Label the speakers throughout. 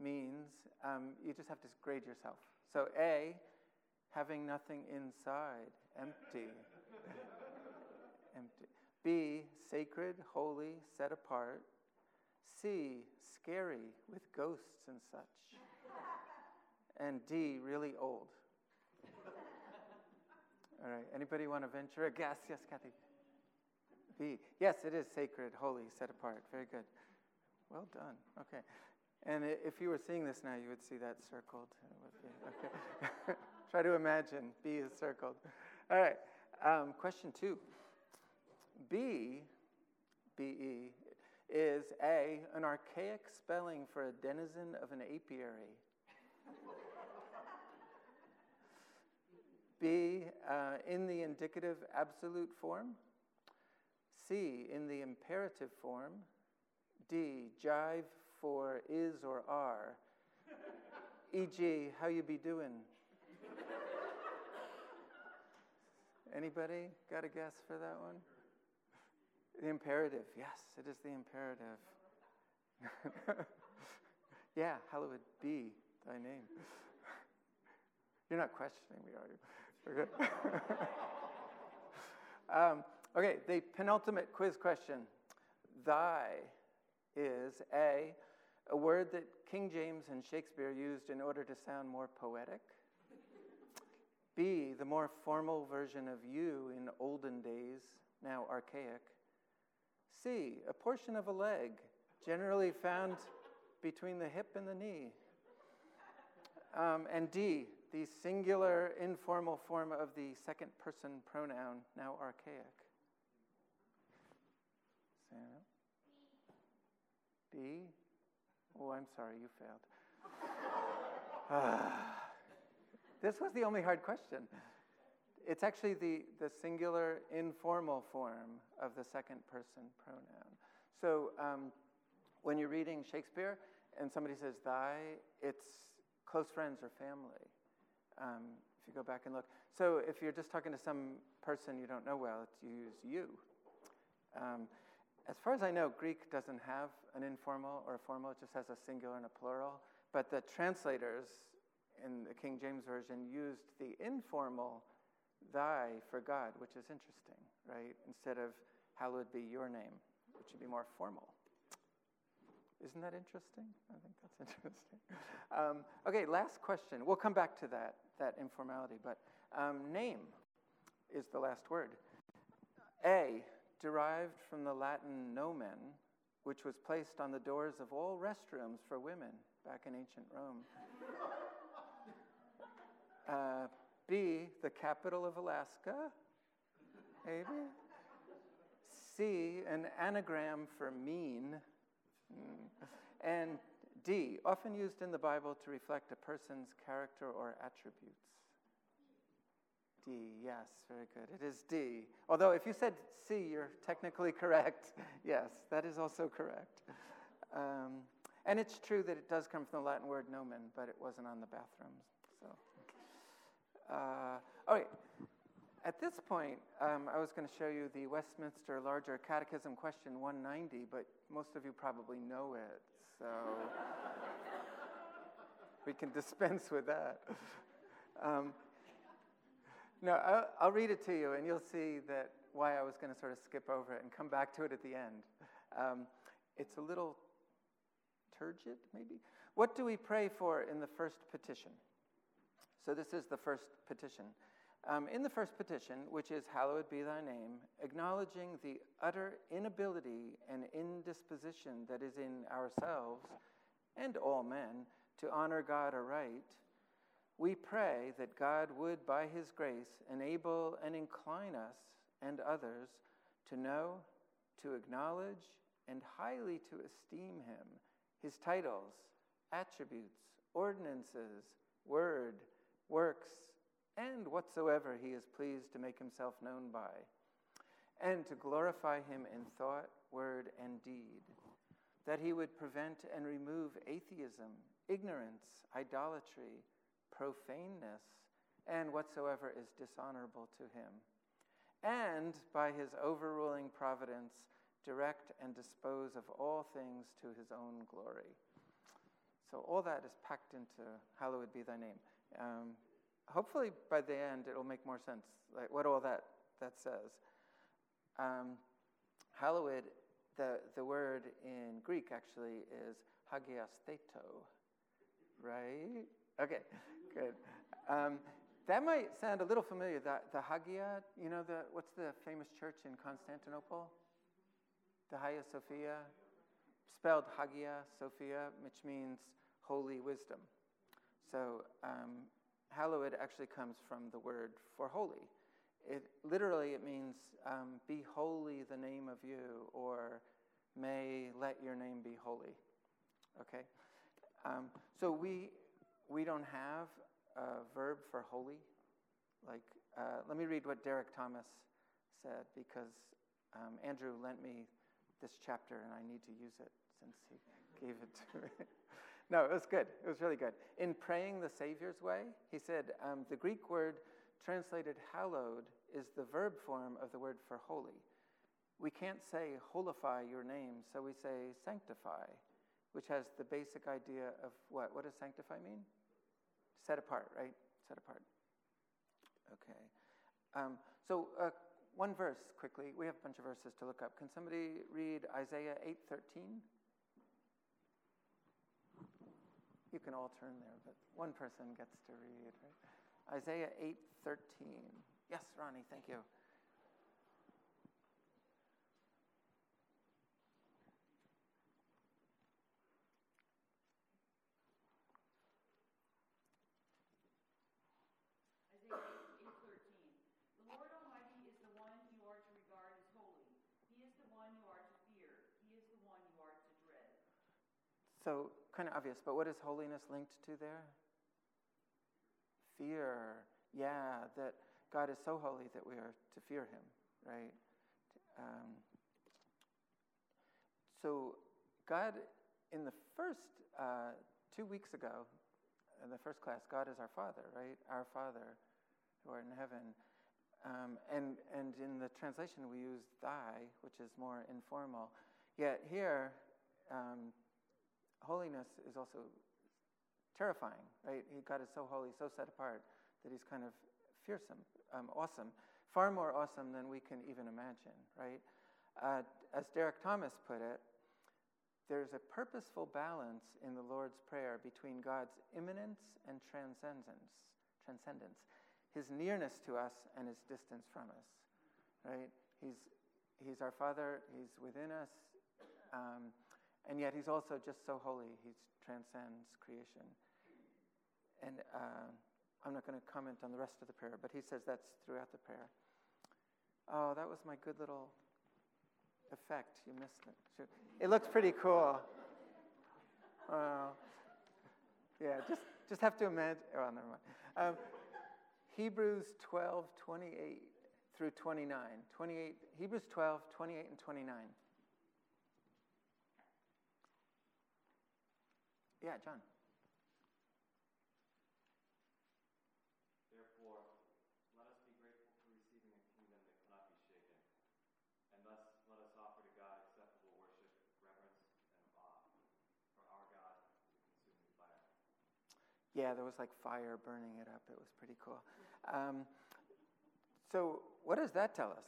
Speaker 1: means um, you just have to grade yourself. So, A, having nothing inside, empty. empty. B, sacred, holy, set apart. C, scary with ghosts and such. And D, really old. All right, anybody want to venture a guess? Yes, Kathy. B. Yes, it is sacred, holy, set apart. Very good. Well done. Okay. And if you were seeing this now, you would see that circled. Okay. Try to imagine B is circled. All right. Um, question two. B, B-E, is A, an archaic spelling for a denizen of an apiary. B, uh, in the indicative absolute form. C, in the imperative form. D, jive for is or are. E.g., how you be doing? Anybody got a guess for that one? The imperative, yes, it is the imperative. yeah, hallowed be thy name. You're not questioning me, are you? um, okay, the penultimate quiz question. Thy is A, a word that King James and Shakespeare used in order to sound more poetic. B, the more formal version of you in olden days, now archaic. C, a portion of a leg, generally found between the hip and the knee. Um, and D, the singular informal form of the second person pronoun, now archaic. Sarah? B? Oh, I'm sorry, you failed. this was the only hard question. It's actually the, the singular informal form of the second person pronoun. So um, when you're reading Shakespeare and somebody says thy, it's close friends or family. Um, if you go back and look. So if you're just talking to some person you don't know well, you use you. Um, as far as I know, Greek doesn't have an informal or a formal, it just has a singular and a plural. But the translators in the King James Version used the informal thy for God, which is interesting, right? Instead of hallowed be your name, which would be more formal. Isn't that interesting? I think that's interesting. Um, okay, last question. We'll come back to that, that informality, but um, name is the last word. A, derived from the Latin nomen, which was placed on the doors of all restrooms for women back in ancient Rome. Uh, B, the capital of Alaska, maybe. C, an anagram for mean. Hmm. And D, often used in the Bible to reflect a person's character or attributes. D, yes, very good. It is D. Although if you said C, you're technically correct. yes, that is also correct. Um, and it's true that it does come from the Latin word nomen, but it wasn't on the bathrooms. So, uh, all right. At this point, um, I was going to show you the Westminster Larger Catechism question 190, but most of you probably know it, so we can dispense with that. Um, no, I'll, I'll, read it to you, and you'll see that why I was going to sort of skip over it and come back to it at the end. Um, it's a little turgid, maybe. What do we pray for in the first petition? So this is the first petition. Um, in the first petition, which is Hallowed be thy name, acknowledging the utter inability and indisposition that is in ourselves and all men to honor God aright, we pray that God would, by his grace, enable and incline us and others to know, to acknowledge, and highly to esteem him, his titles, attributes, ordinances, word, works, and whatsoever he is pleased to make himself known by, and to glorify him in thought, word, and deed, that he would prevent and remove atheism, ignorance, idolatry, profaneness, and whatsoever is dishonorable to him, and by his overruling providence, direct and dispose of all things to his own glory. So all that is packed into hallowed be thy name. Um, hopefully by the end it'll make more sense, like what all that, that says. Um, hallowed, the, the word in Greek actually is hagiastheto, right? Okay, good. Um, that might sound a little familiar. The, the Hagia, you know, the, what's the famous church in Constantinople? The Hagia Sophia, spelled Hagia Sophia, which means holy wisdom. So, um, hallowed actually comes from the word for holy. It literally it means um, be holy the name of you, or may let your name be holy. Okay, um, so we we don't have a verb for holy. Like, uh, let me read what Derek Thomas said because um, Andrew lent me this chapter and I need to use it since he gave it to me. no, it was good. It was really good. In praying the Savior's way, he said um, the Greek word translated hallowed is the verb form of the word for holy. We can't say holify your name, so we say sanctify, which has the basic idea of what? What does sanctify mean? Set apart, right? Set apart. Okay. Um, so uh, one verse quickly. We have a bunch of verses to look up. Can somebody read Isaiah 8:13? You can all turn there, but one person gets to read. Right? Isaiah 8:13. Yes, Ronnie. Thank you. So, kind of obvious, but what is holiness linked to there? Fear. Yeah, that God is so holy that we are to fear him, right? Um, so, God, in the first, uh, two weeks ago, in the first class, God is our Father, right? Our Father who art in heaven. Um, and, and in the translation, we use thy, which is more informal. Yet here, um, holiness is also terrifying, right? He, God is so holy, so set apart, that he's kind of fearsome, um, awesome, far more awesome than we can even imagine, right? Uh, as Derek Thomas put it, there's a purposeful balance in the Lord's Prayer between God's immanence and transcendence, transcendence, his nearness to us and his distance from us, right? He's, he's our Father, he's within us. Um, and yet he's also just so holy, he transcends creation. And uh, I'm not going to comment on the rest of the prayer, but he says that's throughout the prayer. Oh, that was my good little effect. You missed it. It looks pretty cool. Uh, yeah, just, just have to imagine. Oh, never mind. Um, Hebrews 12, 28 through 29. 28, Hebrews 12, 28 and 29. Yeah, John.
Speaker 2: Therefore, let us be grateful for receiving a kingdom that cannot be shaken, and thus let us offer to God acceptable worship, reverence, and awe, for our God is a consuming fire.
Speaker 1: Yeah, there was like fire burning it up. It was pretty cool. Um, so, what does that tell us?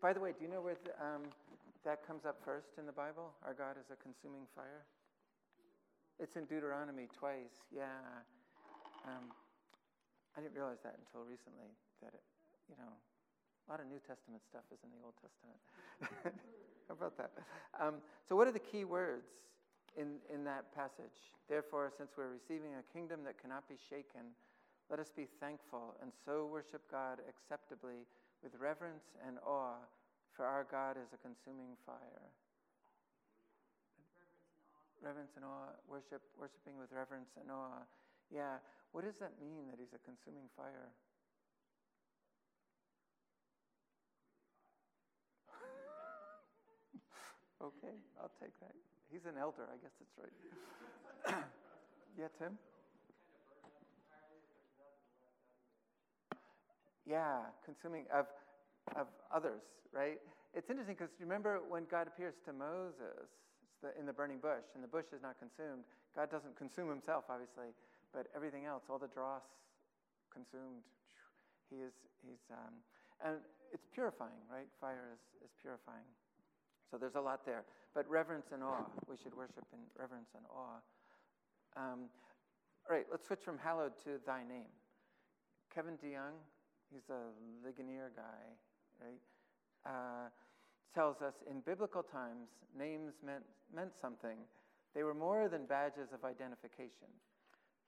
Speaker 1: By the way, do you know where the, um, that comes up first in the Bible? Our God is a consuming fire? It's in Deuteronomy twice, yeah. Um, I didn't realize that until recently, that, it, you know, a lot of New Testament stuff is in the Old Testament. How about that? Um, so, what are the key words in, in that passage? Therefore, since we're receiving a kingdom that cannot be shaken, let us be thankful and so worship God acceptably with reverence and awe for our God is a consuming fire. Reverence and awe, worship, worshiping with reverence and awe. Yeah, what does that mean that he's a consuming fire? okay, I'll take that. He's an elder, I guess that's right. yeah, Tim? Yeah, consuming of of others, right? It's interesting because remember when God appears to Moses, the, in the burning bush, and the bush is not consumed. God doesn't consume himself, obviously, but everything else, all the dross consumed. He is, he's, um, and it's purifying, right? Fire is, is purifying. So there's a lot there. But reverence and awe. We should worship in reverence and awe. Um, all right, let's switch from hallowed to thy name. Kevin DeYoung, he's a Ligonier guy, right? Uh, tells us in biblical times, names meant, meant something. They were more than badges of identification.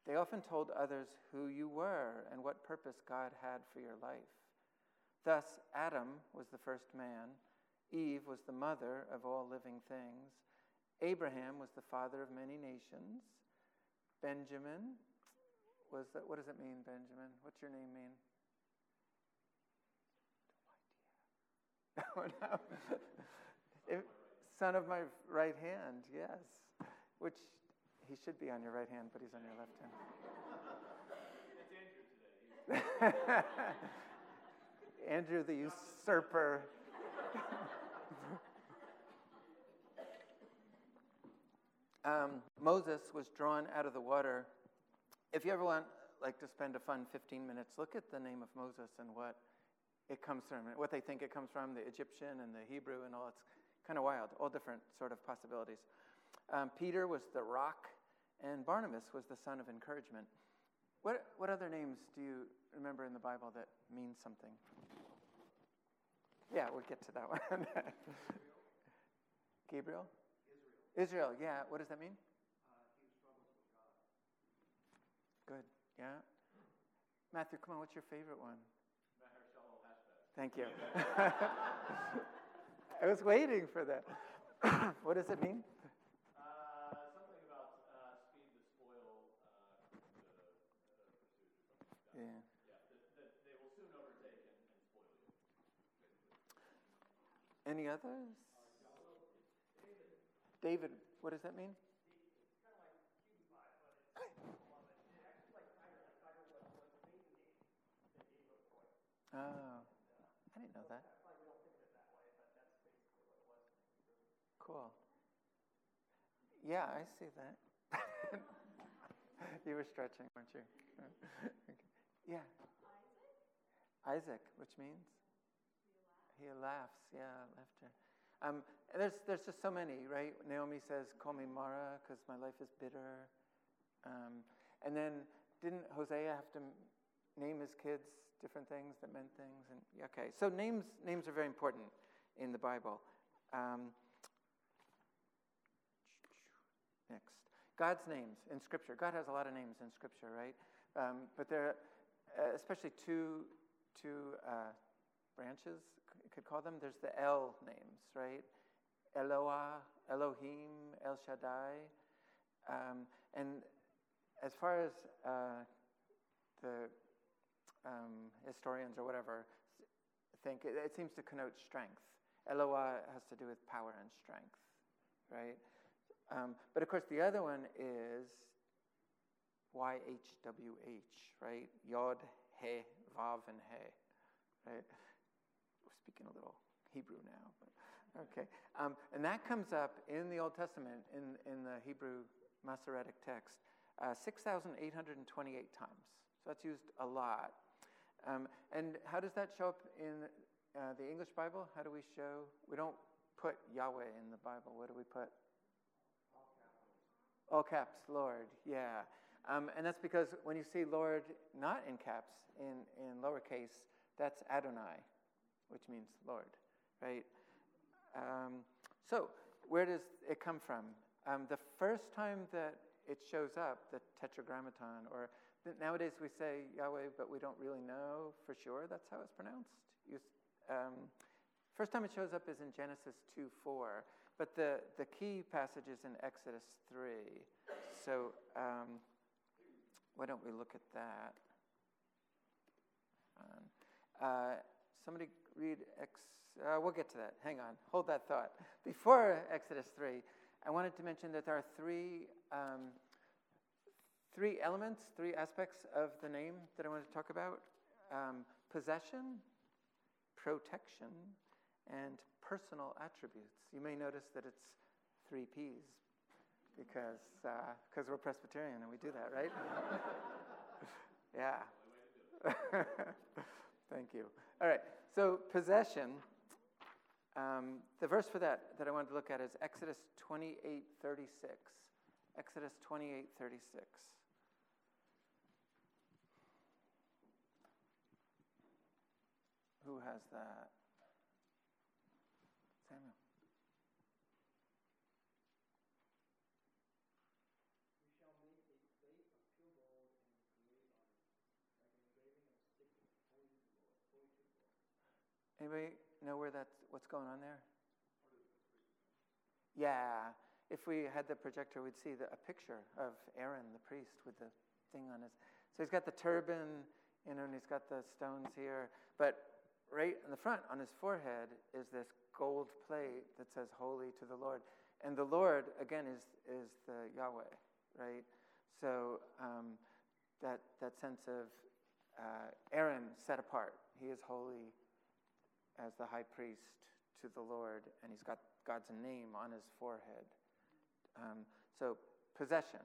Speaker 1: They often told others who you were and what purpose God had for your life. Thus, Adam was the first man, Eve was the mother of all living things, Abraham was the father of many nations, Benjamin was what does it mean, Benjamin? What's your name mean? Idea. if, son of my right hand, yes. Which he should be on your right hand, but he's on your left hand.
Speaker 2: Andrew today.
Speaker 1: Andrew the usurper. um, Moses was drawn out of the water. If you ever want like to spend a fun 15 minutes, look at the name of Moses and what it comes from, what they think it comes from, the Egyptian and the Hebrew and all. It's kind of wild, all different sort of possibilities. Um, Peter was the rock, and Barnabas was the son of encouragement. What, what other names do you remember in the Bible that mean something? Yeah, we'll get to that one. Gabriel? Israel. Israel, yeah. What does that mean? Good, yeah. Matthew, come on, what's your favorite one? Thank you. I was waiting for that. what does it mean?
Speaker 2: Uh, something about uh, speed to spoil uh.
Speaker 1: Yeah.
Speaker 2: Yeah, you.
Speaker 1: Any others? David, what does that mean? Oh, know that. Cool. Yeah, I see that. you were stretching, weren't you? okay. Yeah. Isaac, which means? He laughs, yeah, laughter. Um, there's, there's just so many, right? Naomi says, Call me Mara because my life is bitter. Um, and then didn't Hosea have to name his kids different things that meant things? And okay, so names names are very important in the Bible. Um, next, God's names in Scripture. God has a lot of names in Scripture, right? Um, but there, are uh, especially two two uh, branches, you could call them. There's the El names, right? Eloah, Elohim, El Shaddai, um, and as far as uh, the um, historians or whatever think, it, it, seems to connote strength. Eloah has to do with power and strength, right? Um, but of course, the other one is YHWH, right? Yod, He, Vav, and He, right? We're speaking a little Hebrew now, but okay. Um, and that comes up in the Old Testament, in, in the Hebrew Masoretic text, uh, 6,828 times. So that's used a lot. Um, and how does that show up in uh, the English Bible? How do we show? We don't put Yahweh in the Bible. What do we put? All caps, Lord, yeah. Um, and that's because when you see Lord not in caps, in, in lowercase, that's Adonai, which means Lord, right? Um, so, where does it come from? Um, the first time that it shows up, the tetragrammaton, or nowadays we say Yahweh, but we don't really know for sure that's how it's pronounced. You, um, first time it shows up is in Genesis 2 4, but the, the key passage is in Exodus 3. So, um, why don't we look at that? Uh, somebody read Ex. Uh, we'll get to that. Hang on. Hold that thought. Before Exodus 3, I wanted to mention that there are three, um, three elements, three aspects of the name that I want to talk about um, possession, protection, and personal attributes. You may notice that it's three P's because uh, we're Presbyterian and we do that, right? yeah. Thank you. All right. So possession. Um, the verse for that that I wanted to look at is Exodus 28 36. Exodus 28 36. Who has that? Samuel. Anybody know where that's what's going on there? Yeah. If we had the projector, we'd see the, a picture of Aaron, the priest, with the thing on his. So he's got the turban, you know, and he's got the stones here. But right in the front on his forehead is this gold plate that says "Holy to the Lord," and the Lord again is is the Yahweh, right? So um, that that sense of uh, Aaron set apart. He is holy as the high priest to the Lord, and he's got God's name on his forehead. Um, so, possession,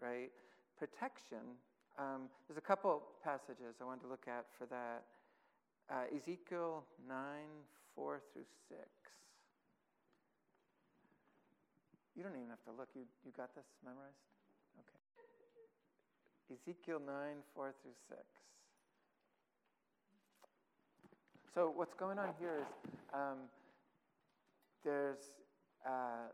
Speaker 1: right? Protection. Um, there's a couple passages I wanted to look at for that. Uh, Ezekiel 9, 4 through 6. You don't even have to look. You, you got this memorized? Okay. Ezekiel 9, 4 through 6. So what's going on here is um, there's uh,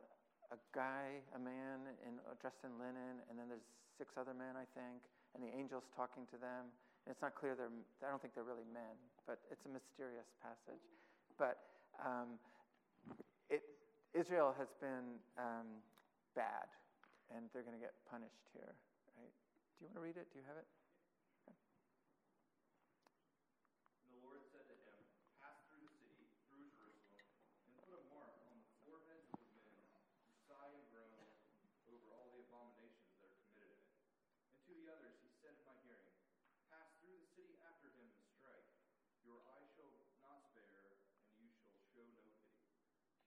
Speaker 1: a guy, a man in, dressed in linen, and then there's six other men, I think, and the angel's talking to them. It's not clear they're, I don't think they're really men, but it's a mysterious passage. But um, it, Israel has been um, bad, and they're going to get punished here, right? Do you want to read it? Do you have it?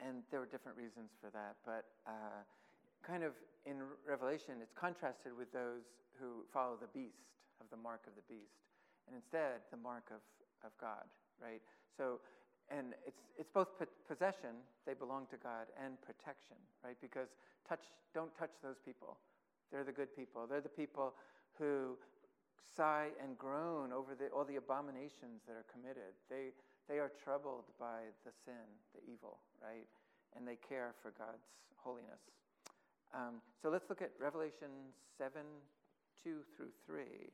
Speaker 1: and there were different reasons for that, but uh, kind of in Revelation, it's contrasted with those who follow the beast, of the mark of the beast, and instead the mark of, of God, right? So and it's, it's both possession, they belong to God, and protection, right? Because touch, don't touch those people. They're the good people. They're the people who sigh and groan over the, all the abominations that are committed. They, they are troubled by the sin, the evil, right? And they care for God's holiness. Um, so let's look at Revelation 7 2 through 3.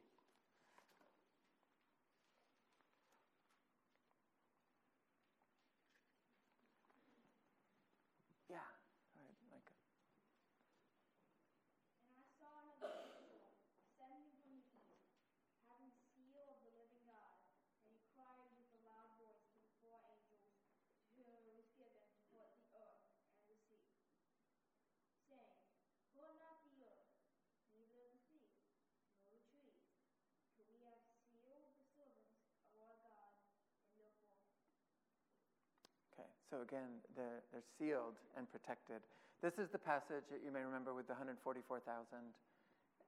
Speaker 1: So again, they're, they're sealed and protected. This is the passage that you may remember with the 144,000,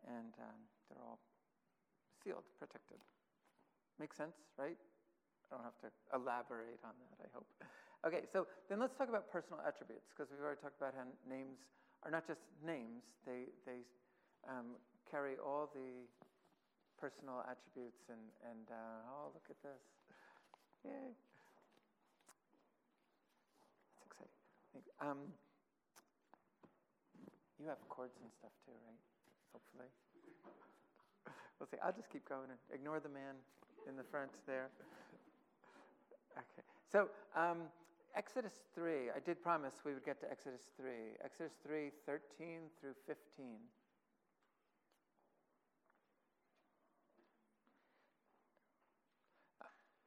Speaker 1: and um, they're all sealed, protected. Makes sense, right? I don't have to elaborate on that, I hope. Okay, so then let's talk about personal attributes, because we've already talked about how names are not just names, they, they um, carry all the personal attributes, and, and uh, oh, look at this. Yay. Um, you have chords and stuff too, right? Hopefully. we'll see. I'll just keep going and ignore the man in the front there. Okay. So, um, Exodus 3, I did promise we would get to Exodus 3. Exodus 3, 13 through 15.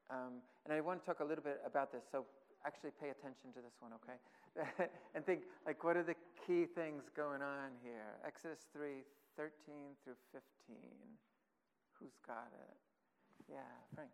Speaker 1: Um, and I want to talk a little bit about this, so actually pay attention to this one, okay? and think, like, what are the key things going on here? Exodus 3 13 through 15. Who's got it? Yeah, Frank.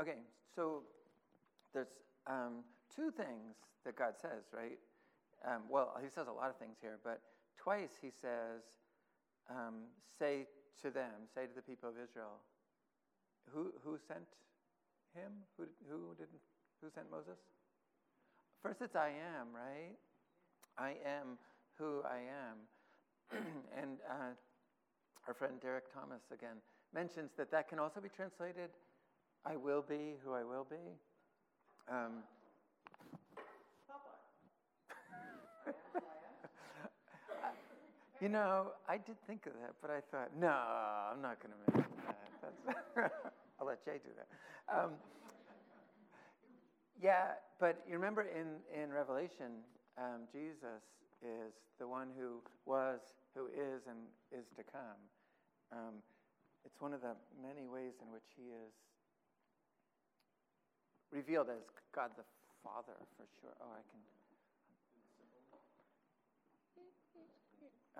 Speaker 1: Okay, so there's um, two things that God says, right? Um, well, he says a lot of things here, but twice he says, um, say to them, say to the people of Israel, who, who sent him? Who, who, did, who sent Moses? First, it's I am, right? I am who I am. and uh, our friend Derek Thomas, again, mentions that that can also be translated I will be who I will be. Um, you know, I did think of that, but I thought, no, I'm not going to mention that. I'll let Jay do that. Um, yeah, but you remember in, in Revelation, um, Jesus is the one who was, who is, and is to come. Um, it's one of the many ways in which he is revealed as God the Father for sure. Oh, I can.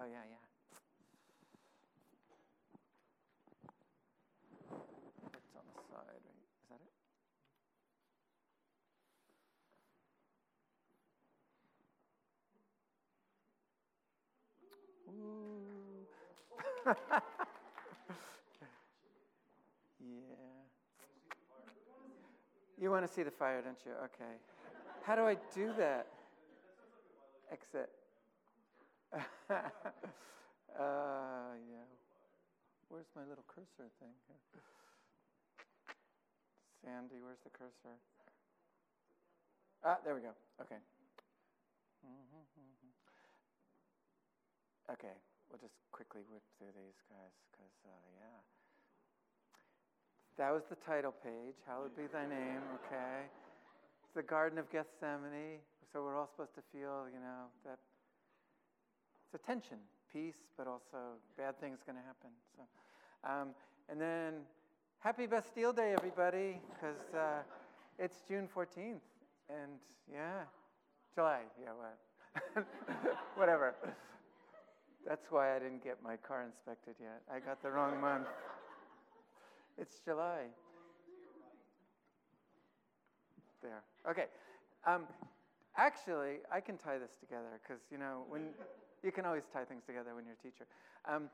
Speaker 1: Oh, yeah, yeah. It's on the side, right? Is that it? Ooh. You want to see the fire, don't you? Okay. How do I do that? Exit. uh, yeah. Where's my little cursor thing? Sandy, where's the cursor? Ah, there we go. Okay. Mm-hmm, mm-hmm. Okay, we'll just quickly whip through these guys because, uh, yeah. That was the title page. Hallowed be thy name, okay? It's the Garden of Gethsemane. So we're all supposed to feel, you know, that it's a tension, peace, but also bad things going to happen. So, um, and then happy Bastille Day, everybody, because uh, it's June 14th. And yeah, July, yeah, what? Whatever. That's why I didn't get my car inspected yet. I got the wrong month. It's July. There. Okay. Um, actually, I can tie this together because, you know, when you can always tie things together when you're a teacher. Um,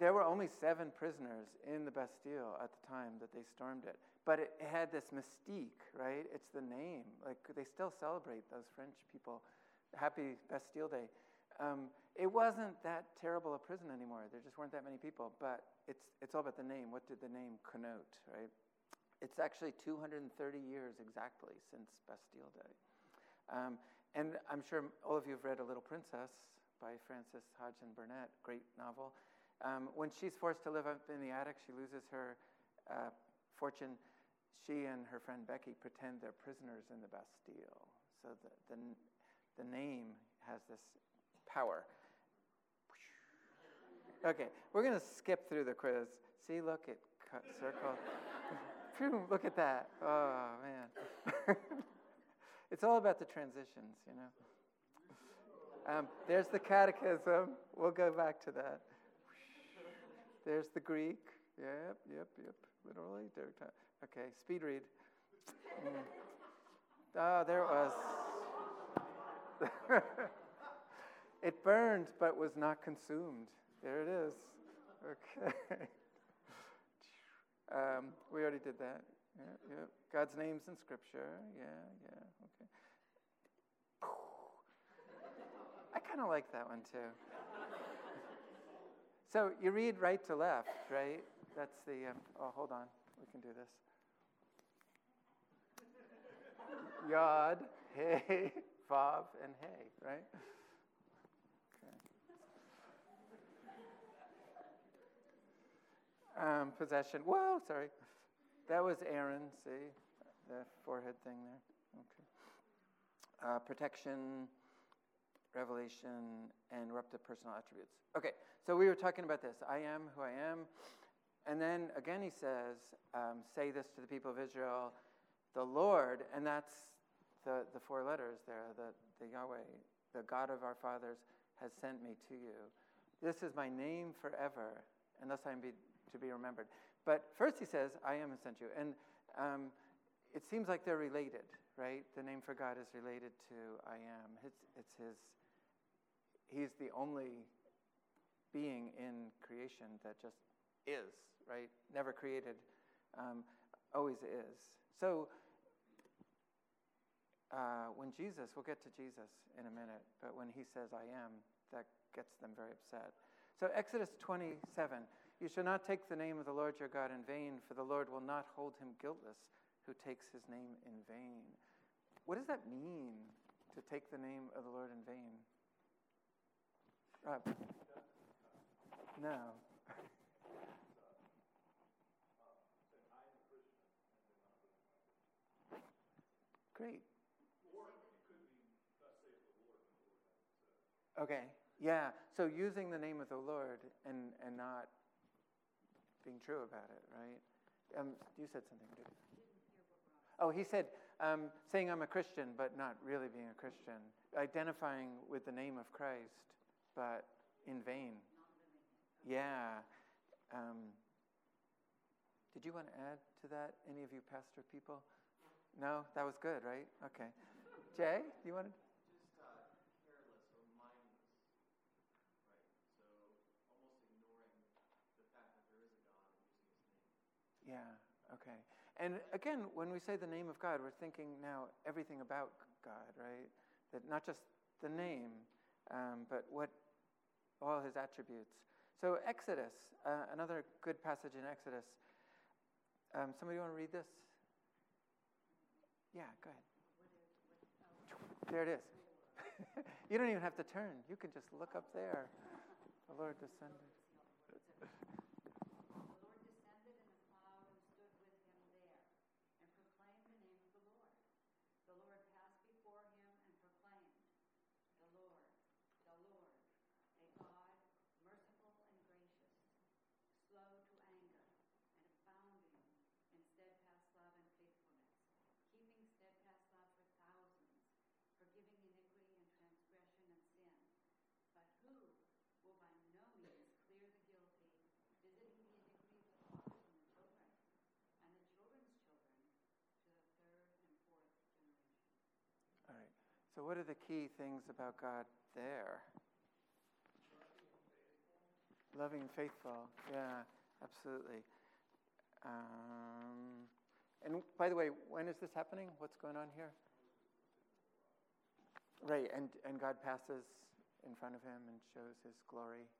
Speaker 1: there were only seven prisoners in the Bastille at the time that they stormed it. But it had this mystique, right? It's the name. Like, they still celebrate those French people. Happy Bastille Day. Um, it wasn't that terrible a prison anymore. There just weren't that many people. But it's, it's all about the name. What did the name connote, right? It's actually 230 years exactly since Bastille Day. Um, and I'm sure all of you have read A Little Princess by Frances Hodgson Burnett, great novel. Um, when she's forced to live up in the attic, she loses her uh, fortune. She and her friend Becky pretend they're prisoners in the Bastille. So the, the, the name has this power. Okay, we're going to skip through the quiz. See, look, it cut, circle. look at that. Oh, man. it's all about the transitions, you know. Um, there's the catechism. We'll go back to that. There's the Greek. Yep, yep, yep. Literally. Okay, speed read. Mm. Oh, there it was. it burned but was not consumed. There it is. Okay. Um, we already did that. Yeah, yeah. God's names in Scripture. Yeah, yeah. Okay. I kind of like that one too. So you read right to left, right? That's the. Um, oh, hold on. We can do this. Yod, hey, vav, and hey, right? Um, possession. Whoa, sorry. That was Aaron, see? The forehead thing there. Okay. Uh, protection, revelation, and eruptive personal attributes. Okay, so we were talking about this. I am who I am. And then again, he says, um, Say this to the people of Israel, the Lord, and that's the, the four letters there, the, the Yahweh, the God of our fathers, has sent me to you. This is my name forever, thus I am be, to be remembered. But first he says, I am sent you. And um, it seems like they're related, right? The name for God is related to I am. It's, it's his, he's the only being in creation that just is, right? Never created, um, always is. So uh, when Jesus, we'll get to Jesus in a minute, but when he says I am, that gets them very upset. So Exodus 27. You shall not take the name of the Lord your God in vain, for the Lord will not hold him guiltless who takes his name in vain. What does that mean, to take the name of the Lord in vain? Uh, no. Great. Okay, yeah. So using the name of the Lord and, and not being true about it, right? Um, you said something, did? Oh, he said, um, saying I'm a Christian, but not really being a Christian. Identifying with the name of Christ, but in vain. Yeah. Um, did you want to add to that, any of you pastor people? No? That was good, right? Okay. Jay, you want to? Yeah, okay. And again, when we say the name of God, we're thinking now everything about God, right? That not just the name, um, but what all his attributes. So Exodus, uh, another good passage in Exodus. Um, somebody want to read this? Yeah, go ahead. There it is. you don't even have to turn. You can just look up there. The Lord descended. So, what are the key things about God there? Loving, faithful. Yeah, absolutely. Um, and by the way, when is this happening? What's going on here? Right, and, and God passes in front of him and shows his glory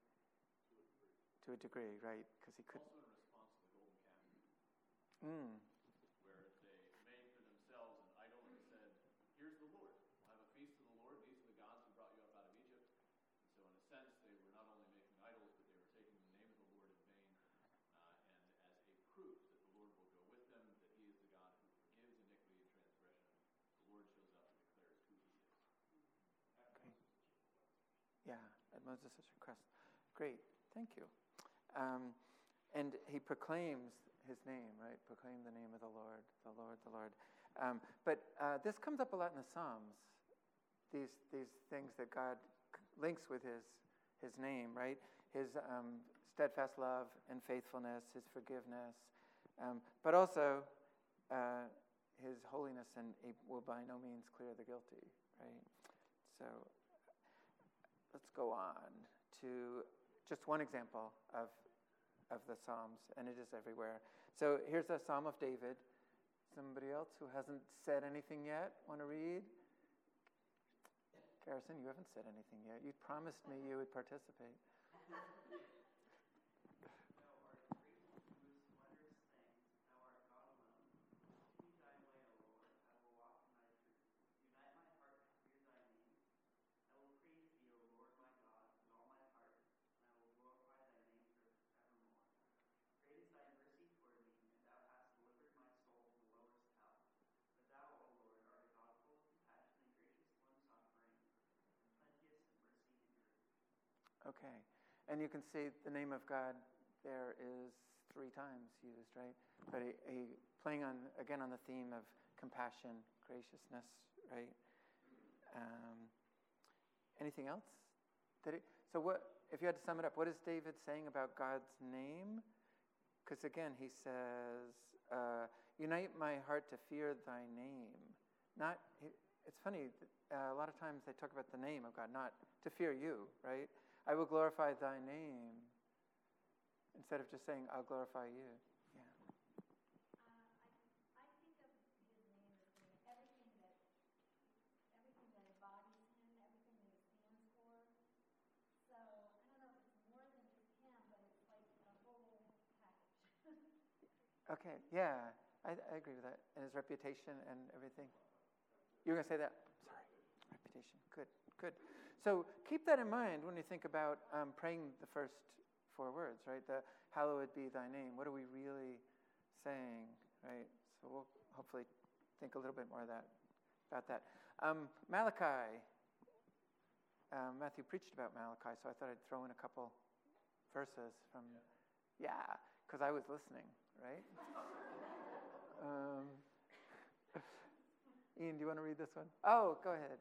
Speaker 1: to a degree, right? Because he could.
Speaker 2: Also in response to the golden calf.
Speaker 1: Mm. Moses' request. Great, thank you. Um, and he proclaims his name, right? Proclaim the name of the Lord, the Lord, the Lord. Um, but uh, this comes up a lot in the Psalms. These these things that God links with his his name, right? His um, steadfast love and faithfulness, his forgiveness, um, but also uh, his holiness and will by no means clear the guilty, right? So let's go on to just one example of, of the Psalms, and it is everywhere. So here's a Psalm of David. Somebody else who hasn't said anything yet want to read? Garrison, you haven't said anything yet. You promised me you would participate. Okay. And you can see the name of God there is three times used, right? But a, a, playing on again on the theme of compassion, graciousness, right? Um, anything else? Did it, so what? If you had to sum it up, what is David saying about God's name? Because again, he says, uh, "Unite my heart to fear Thy name." Not. It's funny. Uh, a lot of times they talk about the name of God, not to fear you, right? I will glorify thy name. Instead of just saying, I'll glorify you.
Speaker 3: Yeah. Um, I, I think of his name as being everything that, everything that embodies him, everything that it stands for. So I don't know if it's more than just him, but it's like a whole package.
Speaker 1: okay, yeah, I, I agree with that. And his reputation and everything. You were going to say that? Good, good. So keep that in mind when you think about um, praying the first four words, right? The hallowed be thy name. What are we really saying, right? So we'll hopefully think a little bit more that, about that. Um, Malachi. Um, Matthew preached about Malachi, so I thought I'd throw in a couple verses from, yeah, because I was listening, right? um, Ian, do you want to read this one? Oh, go ahead.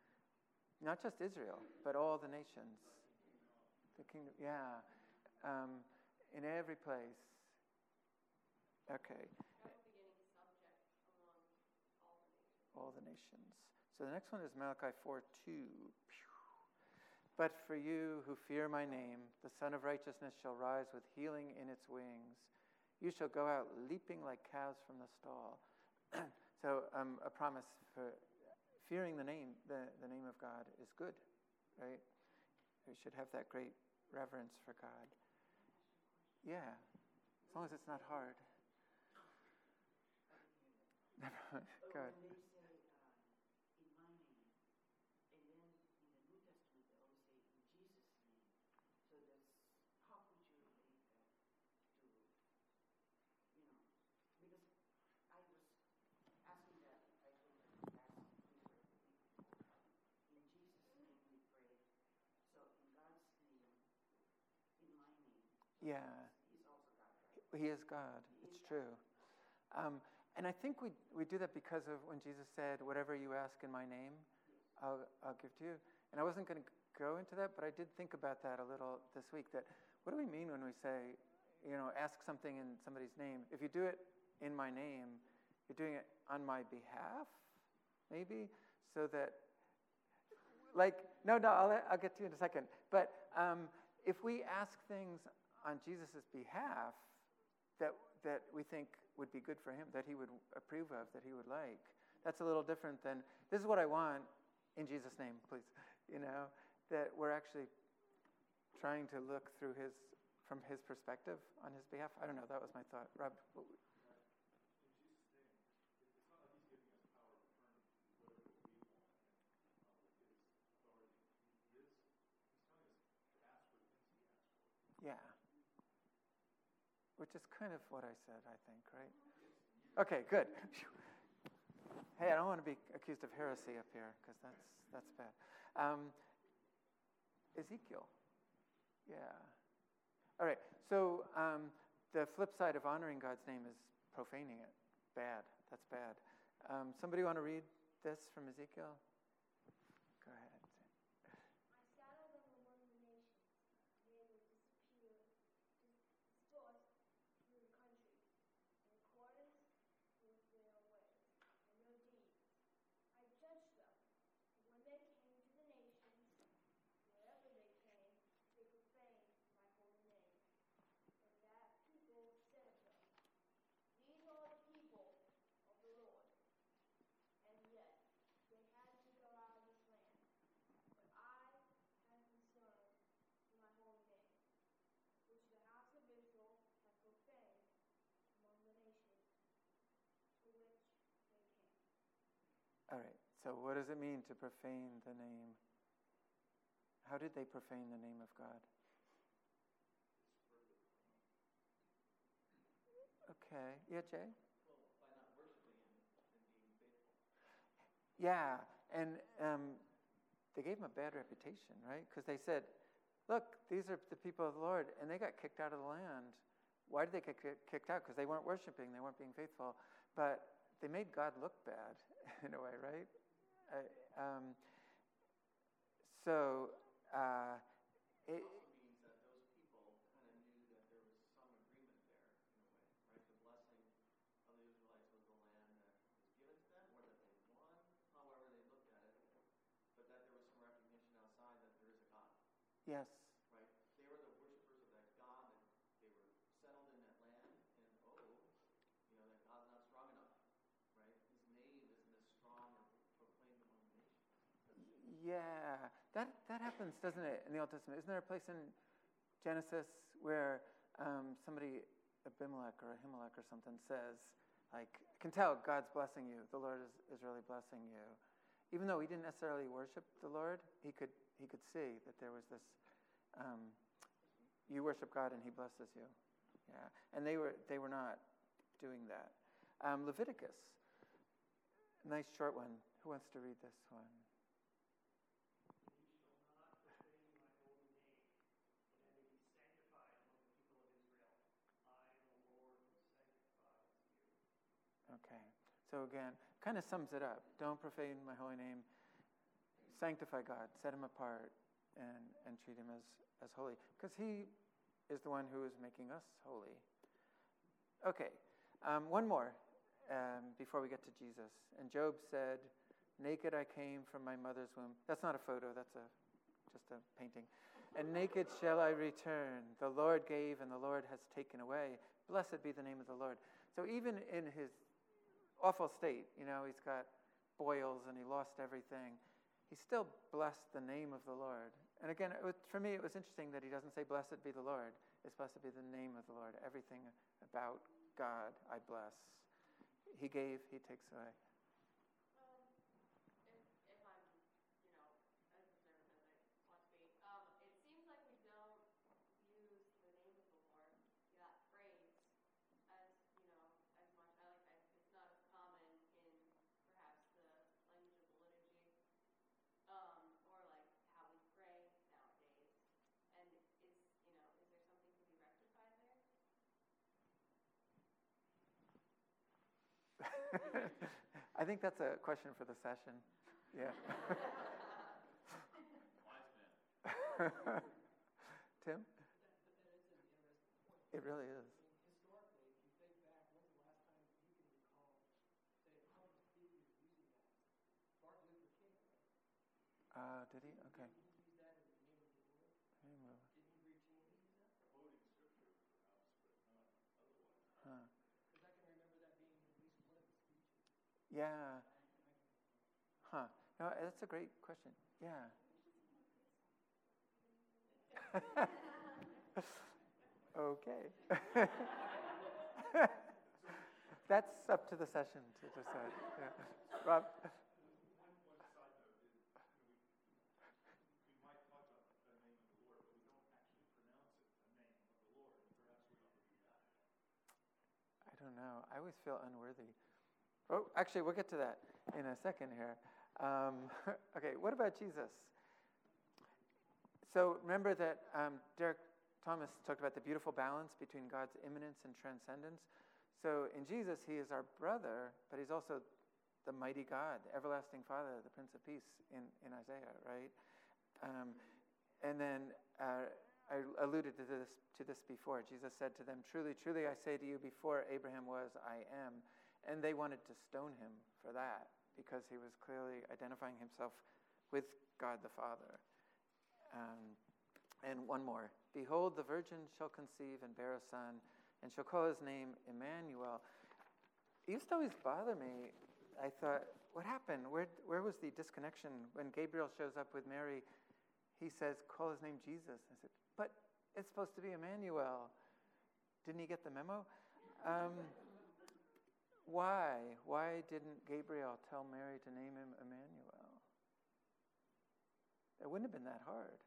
Speaker 1: not just Israel, but all the nations. The kingdom. Yeah, um, in every place. Okay. All the nations. So the next one is Malachi 4 2. But for you who fear my name, the Sun of Righteousness shall rise with healing in its wings. You shall go out leaping like calves from the stall. so um, a promise for fearing the name, the, the name of God is good, right? We should have that great reverence for God. Yeah, as long as it's not hard. Never, ahead. Yeah. He is God. It's true. Um, and I think we, we do that because of when Jesus said, Whatever you ask in my name, I'll, I'll give to you. And I wasn't going to go into that, but I did think about that a little this week. That what do we mean when we say, you know, ask something in somebody's name? If you do it in my name, you're doing it on my behalf, maybe, so that, like, no, no, I'll, I'll get to you in a second. But um, if we ask things on Jesus' behalf that, that we think would be good for him, that he would approve of, that he would like. That's a little different than, this is what I want in Jesus' name, please. You know, that we're actually trying to look through his, from his perspective on his behalf. I don't know, that was my thought. Rob, Yeah which is kind of what I said, I think, right? Okay, good. Hey, I don't want to be accused of heresy up here because that's, that's bad. Um, Ezekiel. Yeah. All right. So um, the flip side of honoring God's name is profaning it. Bad. That's bad. Um, somebody want to read this from Ezekiel? Go ahead.
Speaker 3: I scattered them among the nations. They would disappear, dispersed through the countries, in accordance with their ways and their deeds. I judged them. When they came to the nations, wherever they came, they profaned my holy name. And that people said of them, These are the people of the Lord. And yet they had to go out of this land. But I had concern for my holy name, which the house of Israel had profaned among the nations to which they came.
Speaker 1: All right. So, what does it mean to profane the name? How did they profane the name of God? Okay. Yeah, Jay?
Speaker 2: And.
Speaker 1: Yeah, and um, they gave him a bad reputation, right? Because they said, "Look, these are the people of the Lord," and they got kicked out of the land. Why did they get kicked out? Because they weren't worshiping, they weren't being faithful. But they made God look bad in a way, right? Uh, um, so uh, it,
Speaker 2: also means that those people kinda knew that there was some agreement there in a way, right? The blessing of the Israelites was the land that was given to them or that they won, however they looked at It also means that those people kind of knew that there was some agreement there, in a way, right? The blessing of the Israelites was the land that was given to them, or that they won, however they looked at it, but that there was some recognition outside that there is a God,
Speaker 1: yes,
Speaker 2: right? They were the worshipers of that God, that they were settled in that land, and oh, you know, that God's not strong enough, right? His name isn't as strong or proclaimed among the nations.
Speaker 1: Yeah, that that happens, doesn't it, in the Old Testament? Isn't there a place in Genesis where um, somebody, Abimelech or Ahimelech or something, says, like, I can tell God's blessing you. The Lord is, is really blessing you. Even though he didn't necessarily worship the Lord, he could he could see that there was this. Um, you worship God and He blesses you. Yeah, and they were they were not doing that. Um, Leviticus, nice short one. Who wants to read this one? Okay. So again, kind of sums it up. Don't profane my holy name. Sanctify God. Set him apart and, and treat him as, as holy. Because he is the one who is making us holy. Okay. Um, one more um, before we get to Jesus. And Job said, Naked I came from my mother's womb. That's not a photo, that's a, just a painting. And naked shall I return. The Lord gave and the Lord has taken away. Blessed be the name of the Lord. So even in his awful state. You know, he's got boils and he lost everything. He still blessed the name of the Lord. And again, was, for me, it was interesting that he doesn't say, Blessed be the Lord. It's blessed be the name of the Lord. Everything about God I bless. He gave, he takes away.
Speaker 4: Um, if, if I'm, you know, as observant as I want to be, um, it seems like we don't use the name of the Lord, that phrase, as, you know, as much, I like, I, it's not as common in perhaps the language of the liturgy, um, or like how we pray nowadays. And is, you know, is there something to be rectified there?
Speaker 1: I think that's a question for the session. Yeah.
Speaker 2: Wise man.
Speaker 1: Tim?
Speaker 5: That, but that is an interesting point.
Speaker 1: It really is.
Speaker 5: I mean, historically, if you think back, when's the last time you can recall, say, a public figure using that? Martin Luther King, right?
Speaker 1: Uh, did he? Okay.
Speaker 5: Didn't he use that in the name of the Lord?
Speaker 1: Didn't really-
Speaker 5: Didn't he routinely use that?
Speaker 2: Quoting scripture, perhaps, but not otherwise.
Speaker 1: Huh.
Speaker 5: Because I can remember that being at least one of his speeches.
Speaker 1: Yeah. Huh. No, eh, that's a great question. Yeah. okay. that's up to the session to decide. Yeah. Rob? I don't know. I always feel unworthy. Oh, actually, we'll get to that in a second here. Um, okay, what about Jesus? so remember that um, Derek Thomas talked about the beautiful balance between God's immanence and transcendence. So in Jesus, he is our brother, but he's also the mighty God, the everlasting Father, the Prince of Peace in, in Isaiah, right? Um, and then uh, I alluded to this, to this before. Jesus said to them, Truly, truly, I say to you, before Abraham was, I am. And they wanted to stone him for that because he was clearly identifying himself with God the Father. Um, and one more Behold, the virgin shall conceive and bear a son, and shall call his name Emmanuel. It used to always bother me. I thought, what happened? Where, where was the disconnection? When Gabriel shows up with Mary, he says, call his name Jesus. I said, but it's supposed to be Emmanuel. Didn't he get the memo? Um, why? Why didn't Gabriel tell Mary to name him Emmanuel? It wouldn't have been that hard.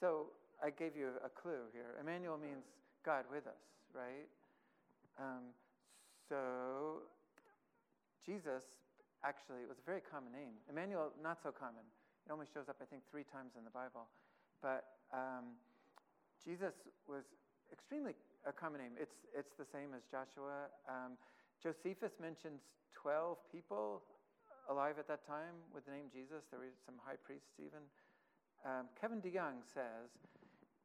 Speaker 1: So I gave you a clue here. Emmanuel means God with us, right? Um, so Jesus, actually, it was a very common name. Emmanuel, not so common. It only shows up, I think, three times in the Bible. But um, Jesus was extremely a common name. It's, it's the same as Joshua. Um, Josephus mentions 12 people alive at that time with the name Jesus. There were some high priests even. Um, Kevin DeYoung says,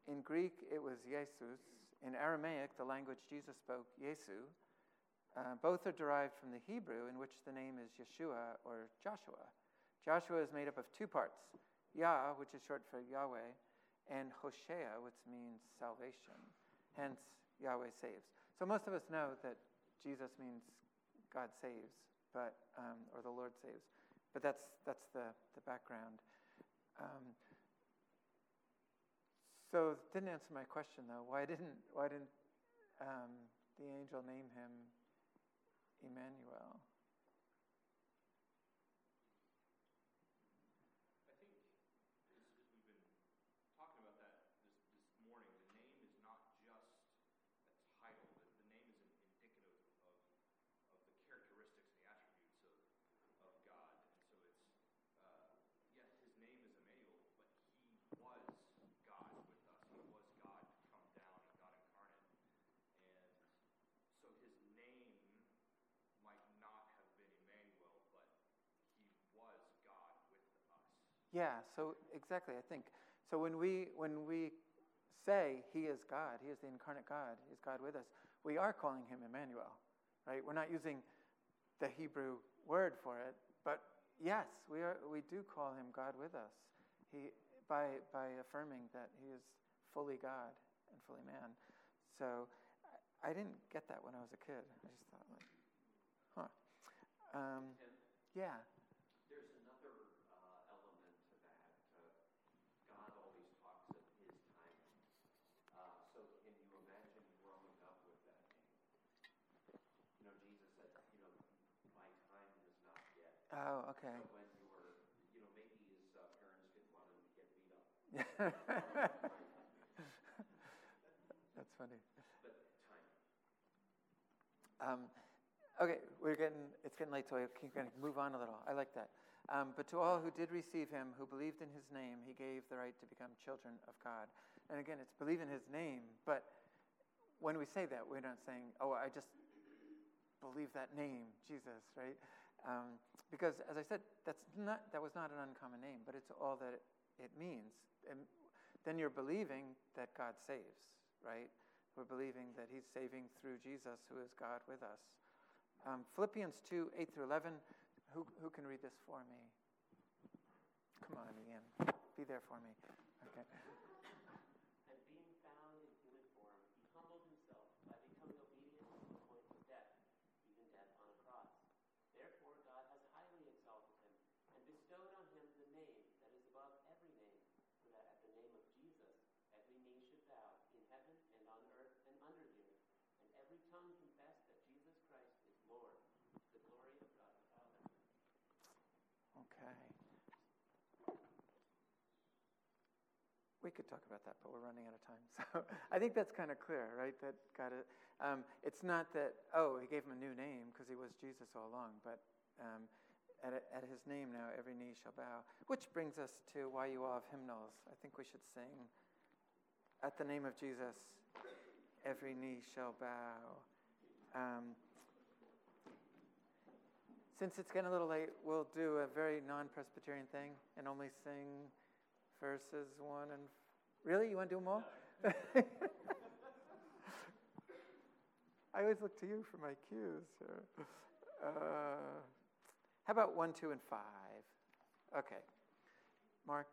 Speaker 1: in Greek it was Jesus. In Aramaic, the language Jesus spoke, Yesu. Uh, both are derived from the Hebrew, in which the name is Yeshua or Joshua. Joshua is made up of two parts Yah, which is short for Yahweh, and Hoshea, which means salvation. Hence, Yahweh saves. So most of us know that Jesus means God saves, but um, or the Lord saves. But that's that's the the background. Um, so didn't answer my question though. Why didn't why didn't um, the angel name him Emmanuel?
Speaker 6: I think, as, as we've been talking about that this, this morning, the name is not just a title. The, the name is an indicative of, of the characteristics and the attributes of, of God. And so it's, uh, yes, his name is Emmanuel, but he was God with us. He was God come down and God incarnate. And so his name might not have been Emmanuel, but he was God with us.
Speaker 1: Yeah. So exactly, I think so. When we when we say He is God, He is the incarnate God, He's God with us. We are calling Him Emmanuel, right? We're not using the Hebrew word for it, but yes, we are. We do call Him God with us. He by by affirming that He is fully God and fully man. So I, I didn't get that when I was a kid. I just thought like, huh. Um, yeah.
Speaker 7: there's another uh, element to that. Uh, God always talks of His timing. Uh, so can you imagine growing up with that name? You know, Jesus said, you know, my time is not yet.
Speaker 1: Oh, okay.
Speaker 7: So when you were, you know, maybe his uh, parents didn't want him to get beat up.
Speaker 1: That's funny.
Speaker 7: But timing.
Speaker 1: Um, okay, we're getting it's getting late, so I keep going to move on a little. I like that. Um, but to all who did receive him, who believed in his name, he gave the right to become children of God. And again, it's believe in his name. But when we say that, we're not saying, "Oh, I just believe that name, Jesus," right? Um, because, as I said, that's not that was not an uncommon name, but it's all that it, means. And then you're believing that God saves, right? We're believing that He's saving through Jesus, who is God with us. Um, Philippians 2 8 through 11. Who, who can read this for me? Come on, Ian. Be there for me. Okay.
Speaker 8: And being found in human form, he humbled himself by becoming obedient to the point of death, even death on a cross. Therefore, God has highly exalted him and bestowed on him the name that is above every name, so that at the name of Jesus every knee should bow in heaven and on earth and under the earth, and every tongue confess that Jesus Christ is Lord, to the glory of God the Father.
Speaker 1: Okay. We could talk about that, but we're running out of time. So I think that's kind of clear, right? That got it. Um, it's not that oh, he gave him a new name because he was Jesus all along, but um, at, at his name now every knee shall bow. Which brings us to why you all have hymnals. I think we should sing, At the name of Jesus, every knee shall bow. Um, since it's getting a little late, we'll do a very non Presbyterian thing and only sing verses one and. Really? You want to do them all? I always look to you for my cues. Uh, how about one, two, and five? Okay. Mark,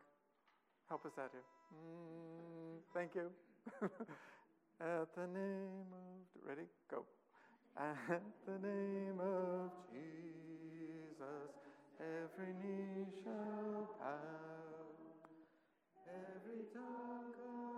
Speaker 1: help us out here. Mm, thank you. At the name of. Ready? Go. At the name of Jesus, every knee shall bow, every tongue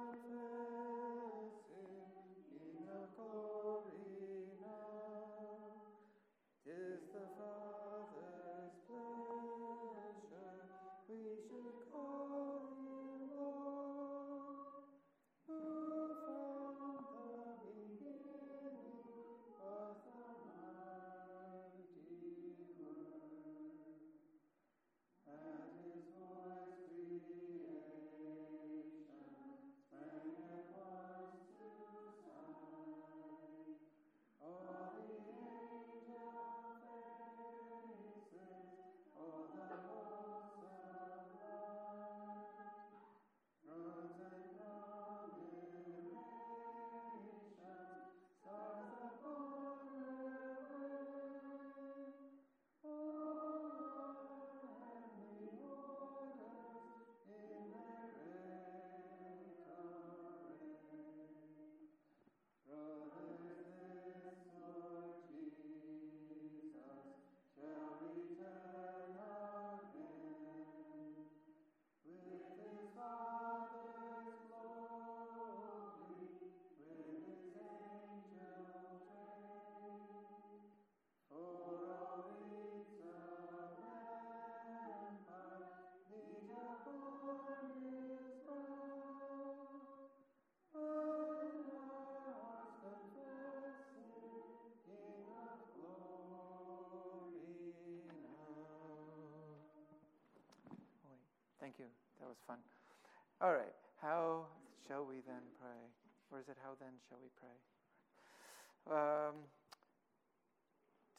Speaker 1: That was fun. All right. How shall we then pray? Or is it how then shall we pray? Um,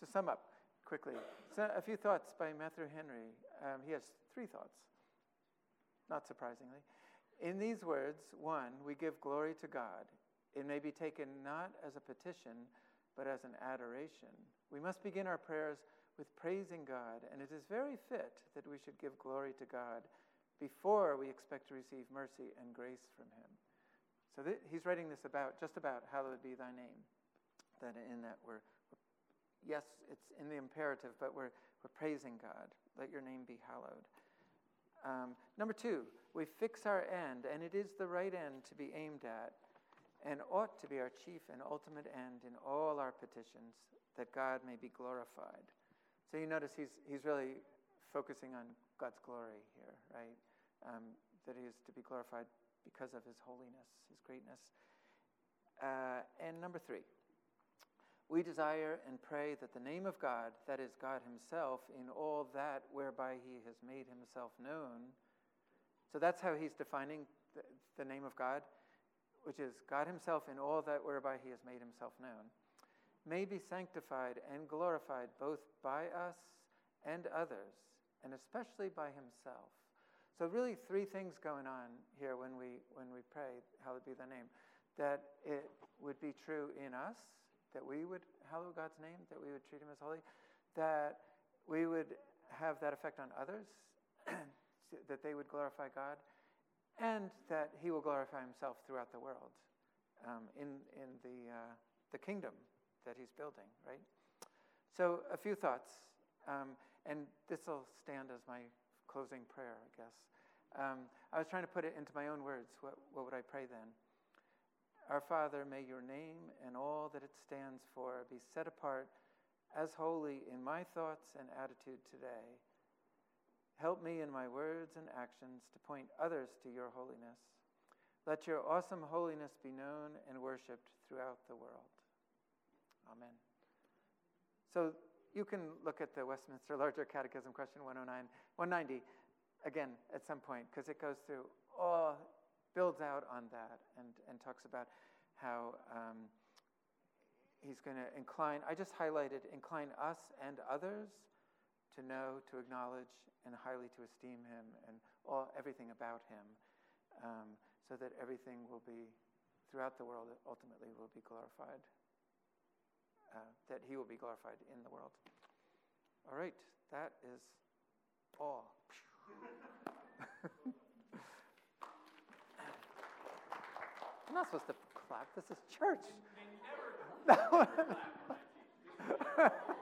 Speaker 1: to sum up quickly, so a few thoughts by Matthew Henry. Um, he has three thoughts, not surprisingly. In these words, one, we give glory to God. It may be taken not as a petition, but as an adoration. We must begin our prayers with praising God, and it is very fit that we should give glory to God before we expect to receive mercy and grace from Him. So th- he's writing this about just about hallowed be Thy name. That in that we're, yes, it's in the imperative, but we're we're praising God. Let Your name be hallowed. Um, number two, we fix our end, and it is the right end to be aimed at, and ought to be our chief and ultimate end in all our petitions, that God may be glorified. So you notice he's, he's really focusing on God's glory here, right? Um, that he is to be glorified because of his holiness, his greatness. Uh, and number three, we desire and pray that the name of God, that is God Himself, in all that whereby He has made Himself known. So that's how He's defining the, the name of God, which is God Himself in all that whereby He has made Himself known, may be sanctified and glorified both by us and others, and especially by Himself. So really, three things going on here when we when we pray, hallowed be Thy name, that it would be true in us that we would hallow God's name, that we would treat Him as holy, that we would have that effect on others, that they would glorify God, and that He will glorify Himself throughout the world um, in, in the, uh, the kingdom that He's building, right? So, a few thoughts, um, and this will stand as my closing prayer, I guess. Um, I was trying to put it into my own words. What, what would I pray then? Our Father, may your name and all that it stands for be set apart as holy in my thoughts and attitude today. Help me in my words and actions to point others to your holiness. Let your awesome holiness be known and worshiped throughout the world. Amen. So, you can look at the Westminster Larger Catechism, question 109, 190, again at some point, because it goes through, oh, builds out on that and, and talks about how um, he's going to incline, I just highlighted incline us and others to know, to acknowledge, and highly to esteem him and all, everything about him, um, so that everything will be, throughout the world, ultimately will be glorified. Uh, that he will be glorified in the world. All right, that is all. I'm not supposed to clap. This is church.